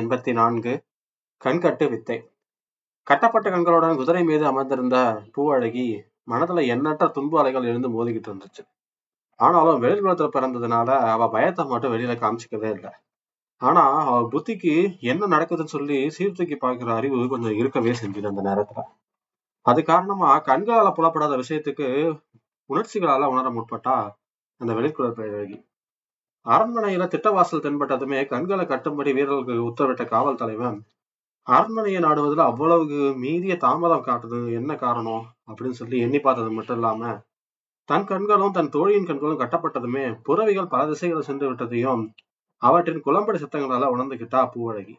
எண்பத்தி நான்கு கண்கட்டு வித்தை. கட்டப்பட்ட கண்களுடன் குதிரை மீது அமர்ந்திருந்த பூவழகி மனதுல எண்ணற்ற துன்பு அலைகள் எழுந்து மோதிக்கிட்டு இருந்துச்சு. ஆனாலும் வெளிர்குலத்துல பிறந்ததுனால அவ பயத்தை மட்டும் வெளியில காமிச்சிக்கவே இல்லை. ஆனா அவ புத்திக்கு என்ன நடக்குதுன்னு சொல்லி சீர்தூக்கி பார்க்கிற அறிவு கொஞ்சம் இருக்கவே செஞ்சது அந்த நேரத்துல. அது காரணமா கண்களால புலப்படாத விஷயத்துக்கு உணர்ச்சிகளால உணர முற்பட்டா அந்த வெளிக்குள பேரழகி அரண்மனையில திட்டவாசல் தென்பட்டதுமே கண்களை கட்டும்படி வீரர்களுக்கு உத்தரவிட்ட காவல் தலைவன் அரண்மனையை நாடுவதில் அவ்வளவு மீறிய தாமதம் காட்டுது என்ன காரணம் அப்படின்னு சொல்லி எண்ணி பார்த்தது மட்டும் இல்லாம தன் கண்களும் தன் தோழியின் கண்களும் கட்டப்பட்டதுமே புறவிகள் பல திசைகளை சென்று விட்டதையும் அவற்றின் குளம்படி சித்தங்களால உணர்ந்துகிட்டா பூவழகி.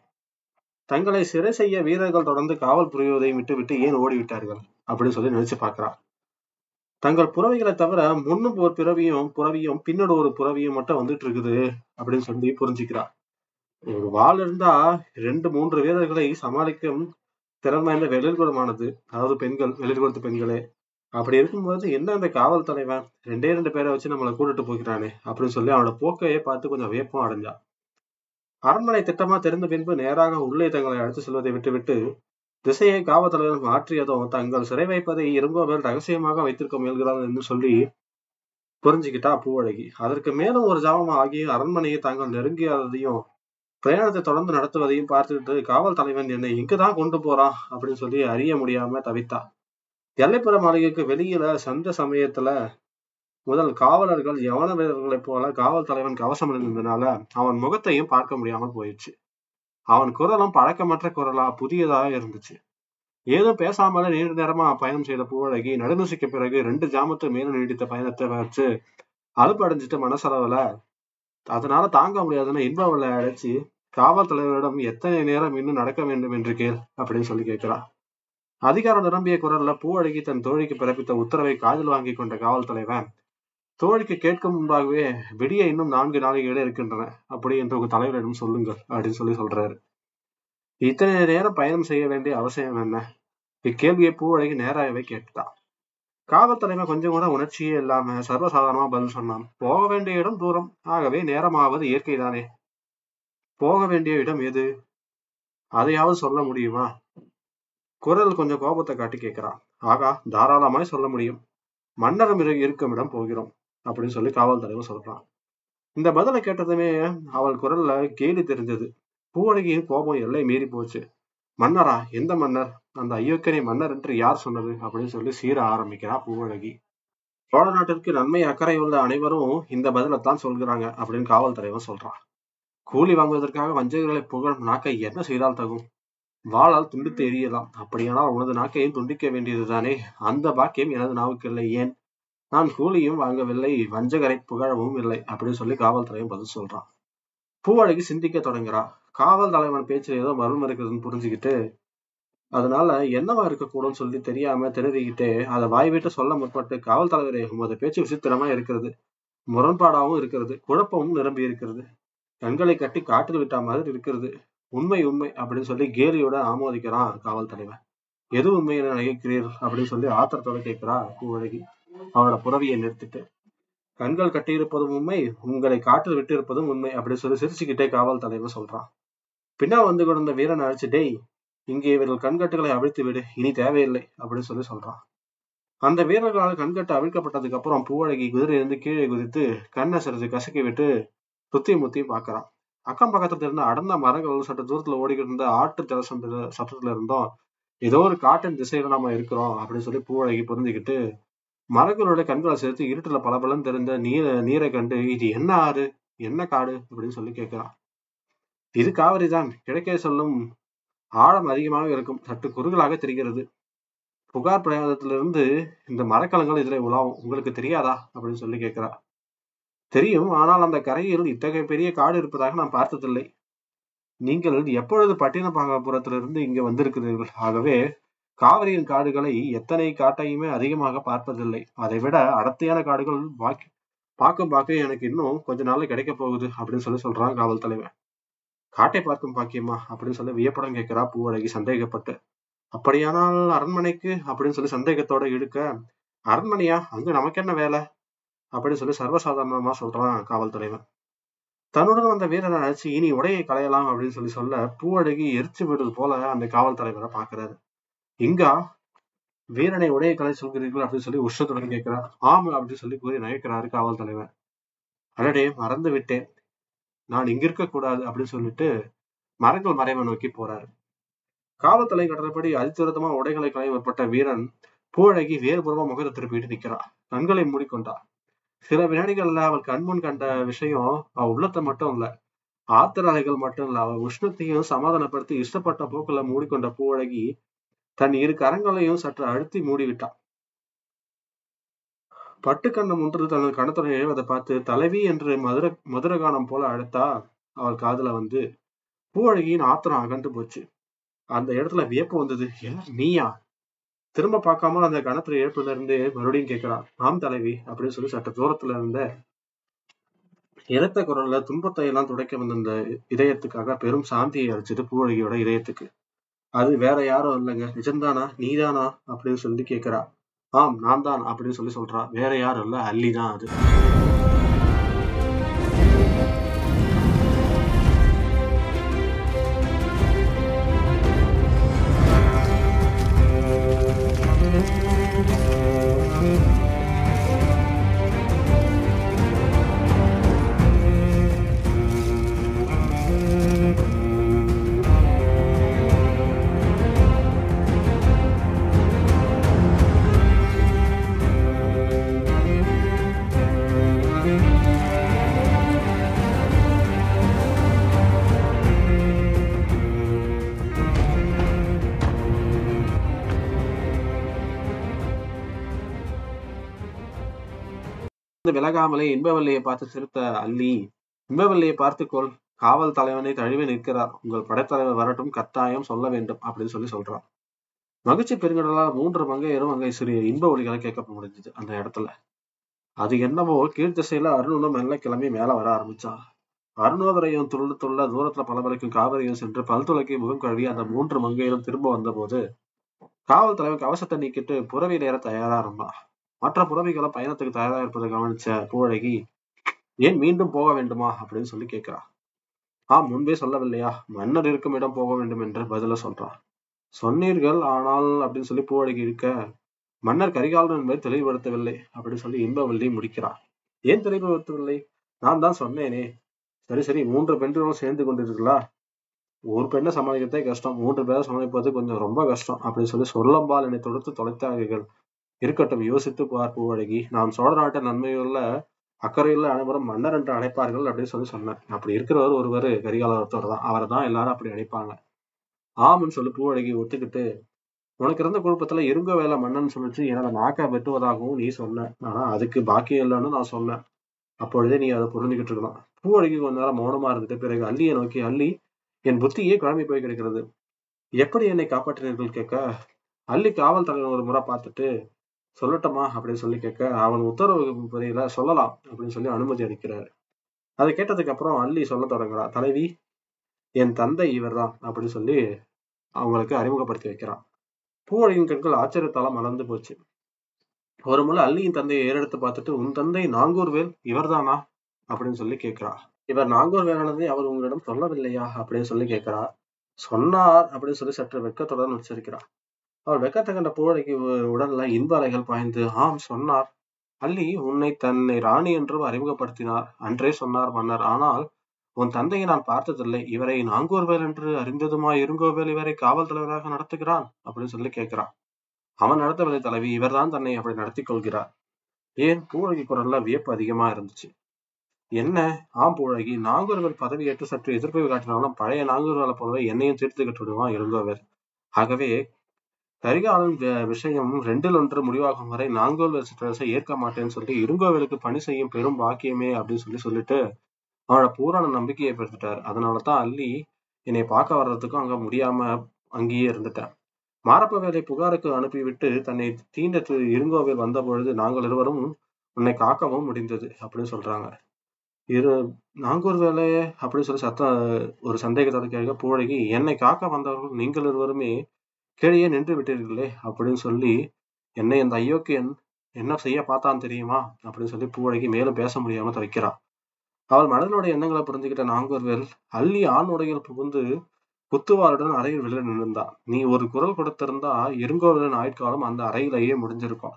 தங்களை சிறை செய்ய வீரர்கள் தொடர்ந்து காவல் புரிவதையும் விட்டுவிட்டு ஏன் ஓடிவிட்டார்கள் அப்படின்னு சொல்லி நினைச்சு பார்க்கிறார் தங்கள் புறவிகளை தவிர முன்னும் ஒரு பிறவியும் புறவியும் பின்னோட ஒரு புறவியும் மட்டும் வந்துட்டு இருக்குது அப்படின்னு சொல்லி புரிஞ்சுக்கிறான். ஒரு வாள் இருந்தா ரெண்டு மூன்று வீரர்களை சமாளிக்கும் திறன் வாய்ந்த வெளிர்குலமானது அதாவது பெண்கள் வெளிர்குலத்து பெண்களே. அப்படி இருக்கும்போது என்ன அந்த காவல் தலைவன்? ரெண்டே ரெண்டு பேரை வச்சு நம்மளை கூட்டிட்டு போகிறானே அப்படின்னு சொல்லி அவனோட போக்கையே பார்த்து கொஞ்சம் வியப்பம் அடைஞ்சான். அரண்மனை திட்டமா தெரிந்த பின்பு நேராக உள்ளே தங்களை அழைத்து செல்வதை விட்டுவிட்டு திசையை காவல் தலைவர் மாற்றியதும் தங்கள் சிறை வைப்பதை இருங்கோவில் ரகசியமாக வைத்திருக்க முயல்கிறார்கள் என்று சொல்லி புரிஞ்சுக்கிட்டா பூவழகி அதற்கு மேலும் ஒரு ஜாமம் ஆகி அரண்மனையை தாங்கள் நெருங்கியதையும் பிரயாணத்தை தொடர்ந்து நடத்துவதையும் பார்த்துட்டு காவல் தலைவன் என்னை இங்குதான் கொண்டு போறான் அப்படின்னு சொல்லி அறிய முடியாம தவித்தா. எல்லைப்புற மாளிகைக்கு வெளியில சந்த சமயத்துல முதல் காவலர்கள் யவன வீரர்களைப் போல காவல் தலைவன் கவசம் இருந்ததுனால அவன் முகத்தையும் பார்க்க முடியாமல் போயிடுச்சு. அவன் குரலும் பழக்கமற்ற குரலா புதியதாக இருந்துச்சு. ஏதோ பேசாமல நீண்ட நேரமா பயணம் செய்த பூவழகி நடுநூசிக்கு பிறகு ரெண்டு ஜாமத்து மேலும் நீடித்த பயணத்தை வச்சு அலுப்பு அடைஞ்சிட்டு மனசளவுல அதனால தாங்க முடியாதுன்னு இன்பவளை அழைச்சி காவல் தலைவரிடம் எத்தனை நேரம் இன்னும் நடக்க வேண்டும் என்று கேள் அப்படின்னு சொல்லி கேட்கிறா. அதிகாரம் நிரம்பிய குரல்ல பூவழகி தன் தோழிக்கு பிறப்பித்த உத்தரவை காதில் வாங்கி கொண்ட காவல் தலைவன் தோழிக்கு கேட்கும் முன்பாகவே விடிய இன்னும் நான்கு நாளிகளே இருக்கின்றன. அப்படி என்று உங்க தலைவரிடம் சொல்லுங்கள் அப்படின்னு சொல்லி சொல்றாரு. இத்தனை நேரம் பயணம் செய்ய வேண்டிய அவசியம் என்ன? இக்கேள்வியை பூவழகி நேராகவே கேட்டா. காவல் தலைமை கொஞ்சம் கூட உணர்ச்சியே இல்லாம சர்வசாதாரணமா பதில் சொன்னான். போக வேண்டிய இடம் தூரம். ஆகவே நேரமாவது இயற்கை தானே போக வேண்டிய இடம் எது? அதையாவது சொல்ல முடியுமா? குரல் கொஞ்சம் கோபத்தை காட்டி கேட்கிறான். ஆகா தாராளமாய் சொல்ல முடியும். மன்னரம் இருக்கும் இடம் போகிறோம். அப்படின்னு சொல்லி காவல் தலைவர் சொல்றான். இந்த பதிலை கேட்டதுமே அவள் குரல்ல கேலி தெரிஞ்சது. பூவழகியின் கோபம் எல்லை மீறி போச்சு. மன்னரா எந்த மன்னர்? அந்த ஐயோக்கனை மன்னர் என்று யார் சொன்னது? அப்படின்னு சொல்லி சீர ஆரம்பிக்கிறா பூவழகி. சோழ நாட்டிற்கு நன்மை அக்கறை உள்ள அனைவரும் இந்த பதிலைத்தான் சொல்கிறாங்க அப்படின்னு காவல் தலைவன் சொல்றான். கூலி வாங்குவதற்காக வஞ்சகர்களை புகழும் நாக்கை என்ன செய்தால் தகும்? வாளால் துண்டித்து எரியலாம் அப்படியானால் உனது நாக்கையும் துண்டிக்க வேண்டியதுதானே? அந்த பாக்கியம் எனது நாவுக்கு இல்லை. ஏன்? நான் கூலியும் வாங்கவில்லை வஞ்சகரை புகழவும் இல்லை அப்படின்னு சொல்லி காவல்துறையும் பதில் சொல்றான். பூவழகி சிந்திக்க தொடங்குறா. காவல் தலைவன் பேச்சில் ஏதோ மர்மம் இருக்குதுன்னு புரிஞ்சுக்கிட்டு அதனால என்னவா இருக்கக்கூடும் சொல்லி தெரியாம திணறிக்கிட்டு அதை வாய் விட்டு சொல்ல முற்பட்டு காவல் தலைவரே உமது பேச்சு விசித்திரமா இருக்கிறது. முரண்பாடாகவும் இருக்கிறது. குழப்பமும் நிரம்பி இருக்கிறது. கண்களை கட்டி காட்டில் விட்டா மாதிரி இருக்கிறது. உண்மை உண்மை அப்படின்னு சொல்லி கேலியோட ஆமோதிக்கிறான் காவல் தலைவன். எது உண்மை என நினைக்கிறீர் அப்படின்னு சொல்லி ஆத்திரத்தோட கேட்கிறா பூவழகி அவனோட புறவியை நிறுத்திட்டு கண்கள் கட்டியிருப்பதும் உண்மை உங்களை காட்டில் விட்டிருப்பதும் உண்மை அப்படின்னு சொல்லி சிரிச்சுக்கிட்டே காவல் தலைவர் சொல்றான். பின்னா வந்து கொண்ட வீரன் அழைச்சு டேய் இங்கே இவர்கள் கண்கட்டுகளை அவிழ்த்து விடு இனி தேவையில்லை அப்படின்னு சொல்லி சொல்றான். அந்த வீரர்களால் கண்கட்டு அவிழ்க்கப்பட்டதுக்கு அப்புறம் பூவழகி குதிரையிலிருந்து கீழே குதித்து கண்ணை சிறிது கசக்கி விட்டு சுத்தி முத்தி பாக்குறான் அக்கம் பக்கத்துல இருந்த அடர்ந்த மரங்கள் சற்று தூரத்துல ஓடிக்கிட்டு இருந்த ஆட்டு திரசம் சத்தத்துல இருந்தோம் ஏதோ ஒரு காட்டின் திசையில நம்ம இருக்கிறோம் அப்படின்னு சொல்லி பூவழகி புரிஞ்சுக்கிட்டு மரங்களோட கண்களை சேர்த்து இருட்டுல பளபளன்னு தெரிந்த நீர நீரை கண்டு இது என்ன ஆறு? என்ன காடு? அப்படின்னு சொல்லி கேட்கிறான். இது காவிரி தான். கிழக்கே சொல்லும் ஆழம் அதிகமாக இருக்கும். சற்று குறுகலாக தெரிகிறது. புகார் பிரயாணத்திலிருந்து இந்த மரக்கலங்கள் இதுல உலாவும். உங்களுக்கு தெரியாதா? அப்படின்னு சொல்லி கேட்கிறா தெரியும். ஆனால் அந்த கரையில் இத்தகைய பெரிய காடு இருப்பதாக நான் பார்த்ததில்லை. நீங்கள் எப்பொழுது பட்டினப்பாகபுரத்திலிருந்து இங்க வந்திருக்கிறீர்கள்? ஆகவே காவிரியின் காடுகளை எத்தனை காட்டையுமே அதிகமாக பார்ப்பதில்லை. அதை விட அடர்த்தியான காடுகள் பாக்கி பார்க்கும் பார்க்க எனக்கு இன்னும் கொஞ்ச நாள்ல கிடைக்க போகுது அப்படின்னு சொல்லி சொல்றான் காவல் தலைவன். காட்டை பார்க்கும் பாக்கியமா அப்படின்னு சொல்லி வியப்படம் கேட்கிறா பூவழகி சந்தேகப்பட்டு. அப்படியானால் அரண்மனைக்கு அப்படின்னு சொல்லி சந்தேகத்தோட இழுக்க அரண்மனையா? அங்க நமக்கு என்ன வேலை? அப்படின்னு சொல்லி சர்வசாதாரணமா சொல்றான் காவல் தலைவன். தன்னுடன் வந்த வீரரை அழைச்சி இனி உடையை களையலாம் அப்படின்னு சொல்லி சொல்ல பூவழகி எரிச்சு விடுவது போல அந்த காவல் தலைவரை பாக்குறாரு இங்கா வீரனை உடைய கலை சொல்கிறீர்கள் அப்படின்னு சொல்லி உஷ்ணத்துடன் கேட்கிறார். ஆமா அப்படின்னு சொல்லி கூறி நகைக்கிறாரு காவல் தலைவர். அடடே மறந்து விட்டேன் நான் இங்க இருக்க கூடாது அப்படின்னு சொல்லிட்டு மரங்கள் மறைவை நோக்கி போறாரு. காவல்தலை கடற்படி அதிதுரத்தமா உடைகளை களைய முற்பட்ட வீரன் பூழகி வேறுபுறமா முகத்தை திருப்பிட்டு நிக்கிறான் கண்களை மூடிக்கொண்டா சில வினாடிகள்ல அவள் கண்முன் கண்ட விஷயம் அவ உள்ளத்தை மட்டும் இல்ல ஆத்திர அலைகள் மட்டும் இல்ல. அவள் உஷ்ணத்தையும் சமாதானப்படுத்தி இஷ்டப்பட்ட போக்குல மூடிக்கொண்ட பூழகி தன் இரு கரங்களையும் சற்று அழுத்தி மூடிவிட்டான். பட்டுக்கண்ணம் ஒன்று தனது கணத்துடன் எழுவதை பார்த்து தலைவி என்று மதுர மதுரகானம் போல அழைத்தா? அவள் காதுல வந்து பூவழகியின் ஆத்திரம் அகன்று போச்சு. அந்த இடத்துல வியப்பு வந்தது. "ஏ, நீயா? திரும்ப பார்க்காம அந்த கணத்துல இழப்புல இருந்து மறுபடியும் கேட்கிறான். ஆம் தலைவி அப்படின்னு சொல்லி சற்று தூரத்துல இருந்த இரத்த குரல்ல துன்பத்தை எல்லாம் துடைக்க வந்த இந்த இதயத்துக்காக பெரும் சாந்தியை அளிச்சது பூவழகியோட இதயத்துக்கு. அது வேற யாரும் இல்லைங்க. நிஜம்தானா? நீதானா? அப்படின்னு சொல்லி கேக்குறா. ஆம் நான் தான் அப்படின்னு சொல்லி சொல்றா. வேற யாரும் இல்ல. அல்லி தான் அது. விலகாமலே இன்பவல்லியை பார்த்து திருத்த அல்லி இன்பவல்லியை பார்த்துக்கொள். காவல் தலைவனை தழுவி நிற்கிறார். உங்கள் படைத்தலைவர் வரட்டும் கட்டாயம் சொல்ல வேண்டும் அப்படின்னு சொல்லி சொல்றார் மகிழ்ச்சி பெருங்கடலால் மூன்று மங்கையரும் அங்கே சிறிய இன்ப ஒலிகளை கேட்க முடிஞ்சது அந்த இடத்துல. அது என்னவோ கீழ்த்திசையில அருணுனும் மெல்ல கிளம்பி மேல வர ஆரம்பிச்சா. அருணோதரையும் துள்ள துள்ள தூரத்துல பலபலைக்கும் காவிரியும் சென்று பல்துளைக்கு முகம் கழுவி அந்த மூன்று மங்கையரும் திரும்ப வந்தபோது காவல் தலைவர் கவசத்தை நீக்கிட்டு புறவி நேர தயாரா இருந்தான். மற்ற புறவிகளை பயணத்துக்கு தயாராக இருப்பதை கவனிச்ச பூவழகி ஏன் மீண்டும் போக வேண்டுமா? அப்படின்னு சொல்லி கேட்கிறா. ஆ முன்பே சொல்லவில்லையா? மன்னர் இருக்கும் இடம் போக வேண்டும் என்று பதில சொல்றான் சொன்னீர்கள் ஆனால் அப்படின்னு சொல்லி பூவழகி இருக்க மன்னர் கரிகாலன் என்பதை தெளிவுபடுத்தவில்லை அப்படின்னு சொல்லி இன்பவல்லி முடிக்கிறார். ஏன் தெளிவுபடுத்தவில்லை? நான் தான் சொன்னேனே. சரி சரி மூன்று பெண்களும் சேர்ந்து கொண்டிருக்கலா? ஒரு பெண்ணை சமாளிக்கிறதே கஷ்டம் மூன்று பேரை சமாளிப்பது கொஞ்சம் ரொம்ப கஷ்டம் அப்படின்னு சொல்லி சொல்லம்பால் என்னை தொடுத்து தொலைத்தார்கள். இருக்கட்டும் யோசித்து பார் பூவழகி நாம் சோழ நாட்டு நன்மையுள்ள அக்கறையுள்ள அனைவரும் மன்னர் என்று அழைப்பார்கள் அப்படின்னு சொல்லி சொன்னேன். அப்படி இருக்கிறவர் ஒருவர் கரிகாலத்தோர் தான். அவரை தான் எல்லாரும் அப்படி அழைப்பாங்க. ஆம்னு சொல்லி பூவழகி ஒத்துக்கிட்டு உனக்கு இருந்த குழப்பத்துல இருங்க வேலை மன்னன் சொல்லிச்சு என்னோட நாக்கை வெட்டுவதாகவும் நீ சொன்ன. ஆனா அதுக்கு பாக்கியம் இல்லைன்னு நான் சொன்னேன். அப்பொழுதே நீ அதை புரிஞ்சுக்கிட்டு இருக்கலாம். பூவழகி கொஞ்ச நேரம் மௌனமா இருந்துட்டு பிறகு அள்ளியை நோக்கி அள்ளி என் புத்தியே கிளம்பி போய் கிடைக்கிறது. எப்படி என்னை காப்பாற்றினீர்கள் கேட்க? அள்ளி காவல் தலைவர் ஒரு முறை பார்த்துட்டு சொல்லட்டுமா அப்படின்னு சொல்லி கேட்க அவன் உத்தரவு பதில சொல்லலாம் அப்படின்னு சொல்லி அனுமதி அளிக்கிறாரு. அதை கேட்டதுக்கு அப்புறம் அள்ளி சொல்ல தொடங்குறா. தலைவி என் தந்தை இவர்தான் அப்படின்னு சொல்லி அவங்களுக்கு அறிமுகப்படுத்தி வைக்கிறான். பூவழியின் கண்கள் ஆச்சரியத்தால மலர்ந்து போச்சு. ஒரு முறை அள்ளியின் தந்தையை ஏறெடுத்து பார்த்துட்டு உன் தந்தை நாங்கூர்வேல் இவர்தானா? அப்படின்னு சொல்லி கேட்கிறா. இவர் நாங்கூர் வேலானதை அவர் உங்களிடம் சொல்லவில்லையா? அப்படின்னு சொல்லி கேட்கிறா. சொன்னார் அப்படின்னு சொல்லி சற்று வெட்கத்துடன் உச்சரிக்கிறார் அவர் வெக்கத்தை கண்ட பூவழைக்கு உடல்ல இன்ப அலைகள் பாய்ந்து ஆம் சொன்னார். அள்ளி உன்னை தன்னை ராணி என்றும் அறிமுகப்படுத்தினார். அன்றே சொன்னார் மன்னர். ஆனால் உன் தந்தையை நான் பார்த்ததில்லை. இவரை நாங்கூர்வேல் என்று அறிந்ததுமா இருங்கோவேல் இவரை காவல் தலைவராக நடத்துகிறான் அப்படின்னு சொல்லி கேட்கிறான். அவன் நடத்தவில்லை தலைவி இவர்தான் தன்னை அப்படி நடத்தி கொள்கிறார். ஏன்? பூழகி குரல்ல வியப்பு அதிகமா இருந்துச்சு. என்ன? ஆம் பூழகி நாங்கூர்வேல் பதவி ஏற்று சற்று எதிர்ப்பை காட்டினாலும் பழைய நாங்கூர்வேலை போலவே என்னையும் தீர்த்து கட்டு விடுவான் ஆகவே கரிகாலன் விஷயம் ரெண்டில் ஒன்று முடிவாகும் வரை நாங்கோல் சிற்றரசை ஏற்க மாட்டேன்னு சொல்லி இருங்கோவிலுக்கு பணி செய்யும் பெரும் பாக்கியமே அப்படின்னு சொல்லி சொல்லிட்டு அவனோட பூரண நம்பிக்கையை பெற்றுட்டார். அதனாலதான் அள்ளி என்னை பார்க்க வர்றதுக்கும் அங்க முடியாம அங்கேயே இருந்துட்டேன். மாரப்ப வேலை புகாருக்கு அனுப்பிவிட்டு தன்னை தீண்ட இருங்கோவில் வந்த பொழுது நாங்கள் இருவரும் உன்னை காக்கவும் முடிந்தது அப்படின்னு சொல்றாங்க. இரு நாங்கூர் வேலையே அப்படின்னு சொல்லி சத்தம் ஒரு சந்தேகத்தோட கேட்க பூழகி என்னை காக்க வந்தவர்கள் நீங்கள் இருவருமே கீழே நின்று விட்டீர்களே அப்படின்னு சொல்லி என்னை இந்த அயோக்கியன் என்ன செய்ய பார்த்தான் தெரியுமா? அப்படின்னு சொல்லி பூவழகி மேலும் பேச முடியாம தவிக்கிறா அவள் மனதனுடைய எண்ணங்களை புரிஞ்சுக்கிட்ட நாங்கூர்வேல் அள்ளி ஆண் புகுந்து குத்துவாளுடன் அறையில் வெளியே நின்றுந்தா நீ ஒரு குரல் கொடுத்திருந்தா இருங்கோவிலன் ஆயுட்காலம் அந்த அறையிலேயே முடிஞ்சிருக்கும்.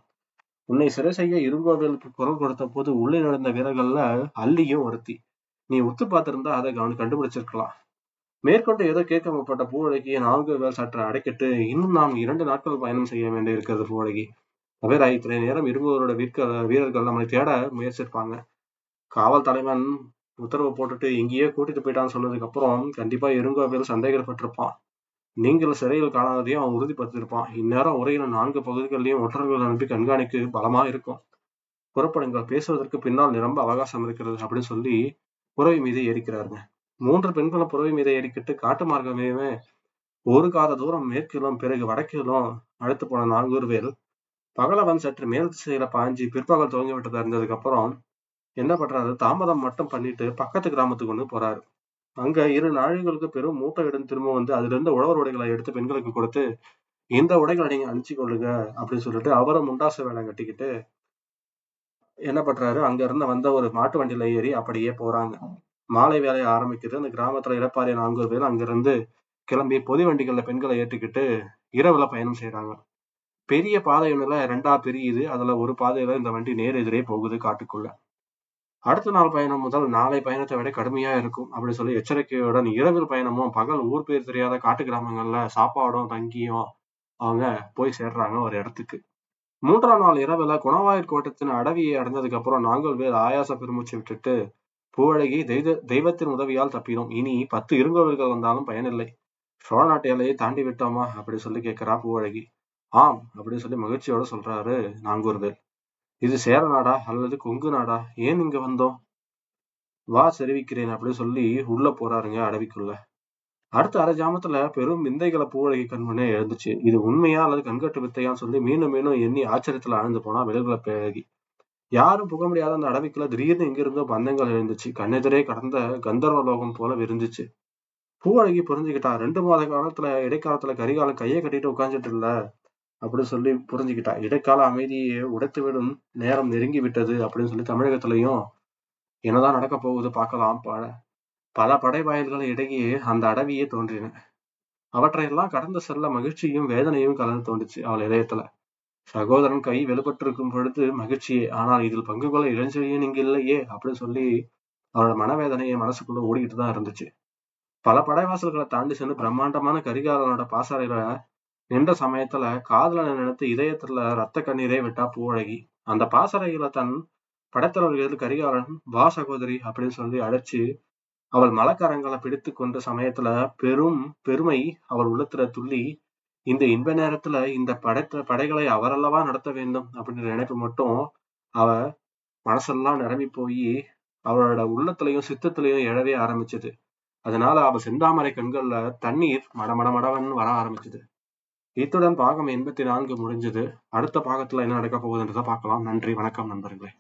உன்னை சிறை செய்ய இருங்கோவிலுக்கு குரல் கொடுத்த போது உள்ளே நடந்த வீரர்கள்ல அள்ளியும் ஒருத்தி. நீ ஒத்து பார்த்திருந்தா அதை கவனி கண்டுபிடிச்சிருக்கலாம். மேற்கொண்டு ஏதோ கேட்க பூவழகி பூவழகியை நான்குவேல் சற்று அடைக்கிட்டு இன்னும் நாம் இரண்டு நாட்கள் பயணம் செய்ய வேண்டி இருக்கிறது பூவழகி. தவிர இத்தனை நேரம் இருபவரோட வீர்க்க வீரர்கள் நம்மளை தேட முயற்சிருப்பாங்க காவல் தலைவன் உத்தரவு போட்டுட்டு எங்கேயே கூட்டிட்டு போயிட்டான்னு சொன்னதுக்கு அப்புறம் கண்டிப்பா இருங்கோவேல் சந்தேகப்பட்டிருப்பான். நீங்கள் சிறையில் காணாததையும் அவன் உறுதிப்படுத்தியிருப்பான். இந்நேரம் உரையின நான்கு பகுதிகளிலையும் ஒற்றர்கள் அனுப்பி கண்காணிக்கு பலமா இருக்கும். புறப்படுங்கள் பேசுவதற்கு பின்னால் நிரம்ப அவகாசம் இருக்கிறது அப்படின்னு சொல்லி உறவை மீது ஏறிக்கிறாருங்க. மூன்று பெண்களும் புறவை மீது ஏறிக்கிட்டு காட்டு மார்க்கமே ஒரு காத தூரம் மேற்கிலும் பிறகு வடக்கிலும் அழுத்து போன நான்கூர் வேல். பகலவன் சற்று மேல் திசையில பாஞ்சு பிற்பகல் துவங்கி விட்டதா இருந்ததுக்கு அப்புறம் என்ன பண்றாரு? தாமதம் மட்டும் பண்ணிட்டு பக்கத்து கிராமத்துக்கு கொண்டு போறாரு. அங்க இரு நாழிகளுக்கு பெரும் மூட்டை இடம் திரும்ப வந்து அதுல இருந்து உழவர் உடைகளை எடுத்து பெண்களுக்கு கொடுத்து இந்த உடைகளை நீங்க அணிச்சு கொள்ளுங்க அப்படின்னு சொல்லிட்டு அவரும் முண்டாசு வேலை கட்டிக்கிட்டு என்ன பண்றாரு? அங்க இருந்து வந்த ஒரு மாட்டு வண்டியில ஏறி அப்படியே போறாங்க. மாலை வேலையை ஆரம்பிக்குது. அந்த கிராமத்துல இடப்பாறை நான்கு பேர் அங்கிருந்து கிளம்பி பொது வண்டிகள்ல பெண்களை ஏற்றுக்கிட்டு இரவுல பயணம் செய்யறாங்க பெரிய பாதை ஒண்ணுல ரெண்டா பிரியுது. அதுல ஒரு பாதையில இந்த வண்டி நேர் எதிரே போகுது காட்டுக்குள்ள. அடுத்த நாள் பயணம் முதல் நாளை பயணத்தை விட கடுமையா இருக்கும் அப்படி சொல்லி எச்சரிக்கையுடன் இரவில் பயணமும் பகல் ஊர் பேர் தெரியாத காட்டு கிராமங்கள்ல சாப்பாடும் தங்கியும் அவங்க போய் சேர்றாங்க ஒரு இடத்துக்கு. மூன்றாம் நாள் இரவுல குணவாயர் கோட்டத்தின் அடவியை அடைஞ்சதுக்கு அப்புறம் நாங்கள் வேறு ஆயாச பெருமூச்சு விட்டுட்டு பூவழகி தெய்வ தெய்வத்தின் உதவியால் தப்பினோம். இனி பத்து இருங்கோவில்கள் வந்தாலும் பயனில்லை. சோழ நாட்டு எல்லையை தாண்டி விட்டோமா? அப்படி சொல்லி கேட்கிறா பூவழகி. ஆம் அப்படின்னு சொல்லி மகிழ்ச்சியோட சொல்றாரு நாங்கூர்வேல் இது சேர நாடா அல்லது கொங்கு நாடா? ஏன் இங்க வந்தோம்? வா தெரிவிக்கிறேன் அப்படின்னு சொல்லி உள்ள போறாருங்க அடவிக்குள்ள. அடுத்த அரை ஜாமத்துல பெரும் விந்தைகளை பூவழகி கண்மனே எழுந்துச்சு. இது உண்மையா அல்லது கண்கட்டு வித்தையான்னு சொல்லி மீண்டும் மீண்டும் எண்ணி ஆச்சரியத்துல ஆழ்ந்து போனா விலகுல பேழகி யாரும் புக முடியாத அந்த அடவிக்குள்ள திடீர்னு எங்கிருந்தோ பந்தங்கள் எழுந்துச்சு. கண்ணெதிரே கடந்த கந்தர்வ லோகம் போல விரிஞ்சிச்சு. பூவழகி புரிஞ்சுக்கிட்டா ரெண்டு மாத காலத்துல இடைக்காலத்துல கரிகாலம் கையை கட்டிட்டு உட்காந்துட்டு இல்ல அப்படின்னு சொல்லி புரிஞ்சுக்கிட்டா. இடைக்கால அமைதியை உடைத்து விடும் நேரம் நெருங்கி விட்டது அப்படின்னு சொல்லி தமிழகத்திலையும் என்னதான் நடக்க போகுது பார்க்கலாம் பல பல படை வாயில்கள் இடையே அந்த அடவியே தோன்றின. அவற்றையெல்லாம் கடந்து செல்ல மகிழ்ச்சியும் வேதனையும் கலந்து தோன்றுச்சு அவள் இதயத்துல. சகோதரன் கை வெளிப்பட்டிருக்கும் பொழுது மகிழ்ச்சியே ஆனால் இதில் பங்கு கொள்ள இளஞ்செழியன் இங்கு இல்லையே அப்படின்னு சொல்லி அவளோட மனவேதனையை மனசுக்குள்ள ஓடிக்கிட்டு தான் இருந்துச்சு. பல படைவாசல்களை தாண்டி சென்று பிரம்மாண்டமான கரிகாலனோட பாசறையில நின்ற சமயத்துல காதல நினைத்து இதயத்துல ரத்த கண்ணீரே விட்டா பூவழகி அந்த பாசறையில தன் படைத்தலைவர்கள் கரிகாலன் வா சகோதரி அப்படின்னு சொல்லி அழைச்சு அவள் மலக்கரங்களை பிடித்து கொண்ட சமயத்துல பெரும் பெருமை அவள் உள்ளத்துல துள்ளி இந்த இன்ப நேரத்துல இந்த படைத்த படைகளை அவரல்லவா நடத்த வேண்டும் அப்படின்ற நினைப்பு மட்டும் அவ மனசெல்லாம் நிரம்பி போய் அவளோட உள்ளத்திலையும் சித்தத்திலையும் எழவே ஆரம்பிச்சது. அதனால அவ செந்தாமரை கண்கள்ல தண்ணீர் மடமட மடவன்னு வர ஆரம்பிச்சது. இத்துடன் பாகம் எண்பத்தி நான்கு முடிஞ்சது. அடுத்த பாகத்துல என்ன நடக்க போகுதுன்றதை பார்க்கலாம். நன்றி வணக்கம் நண்பர்களே.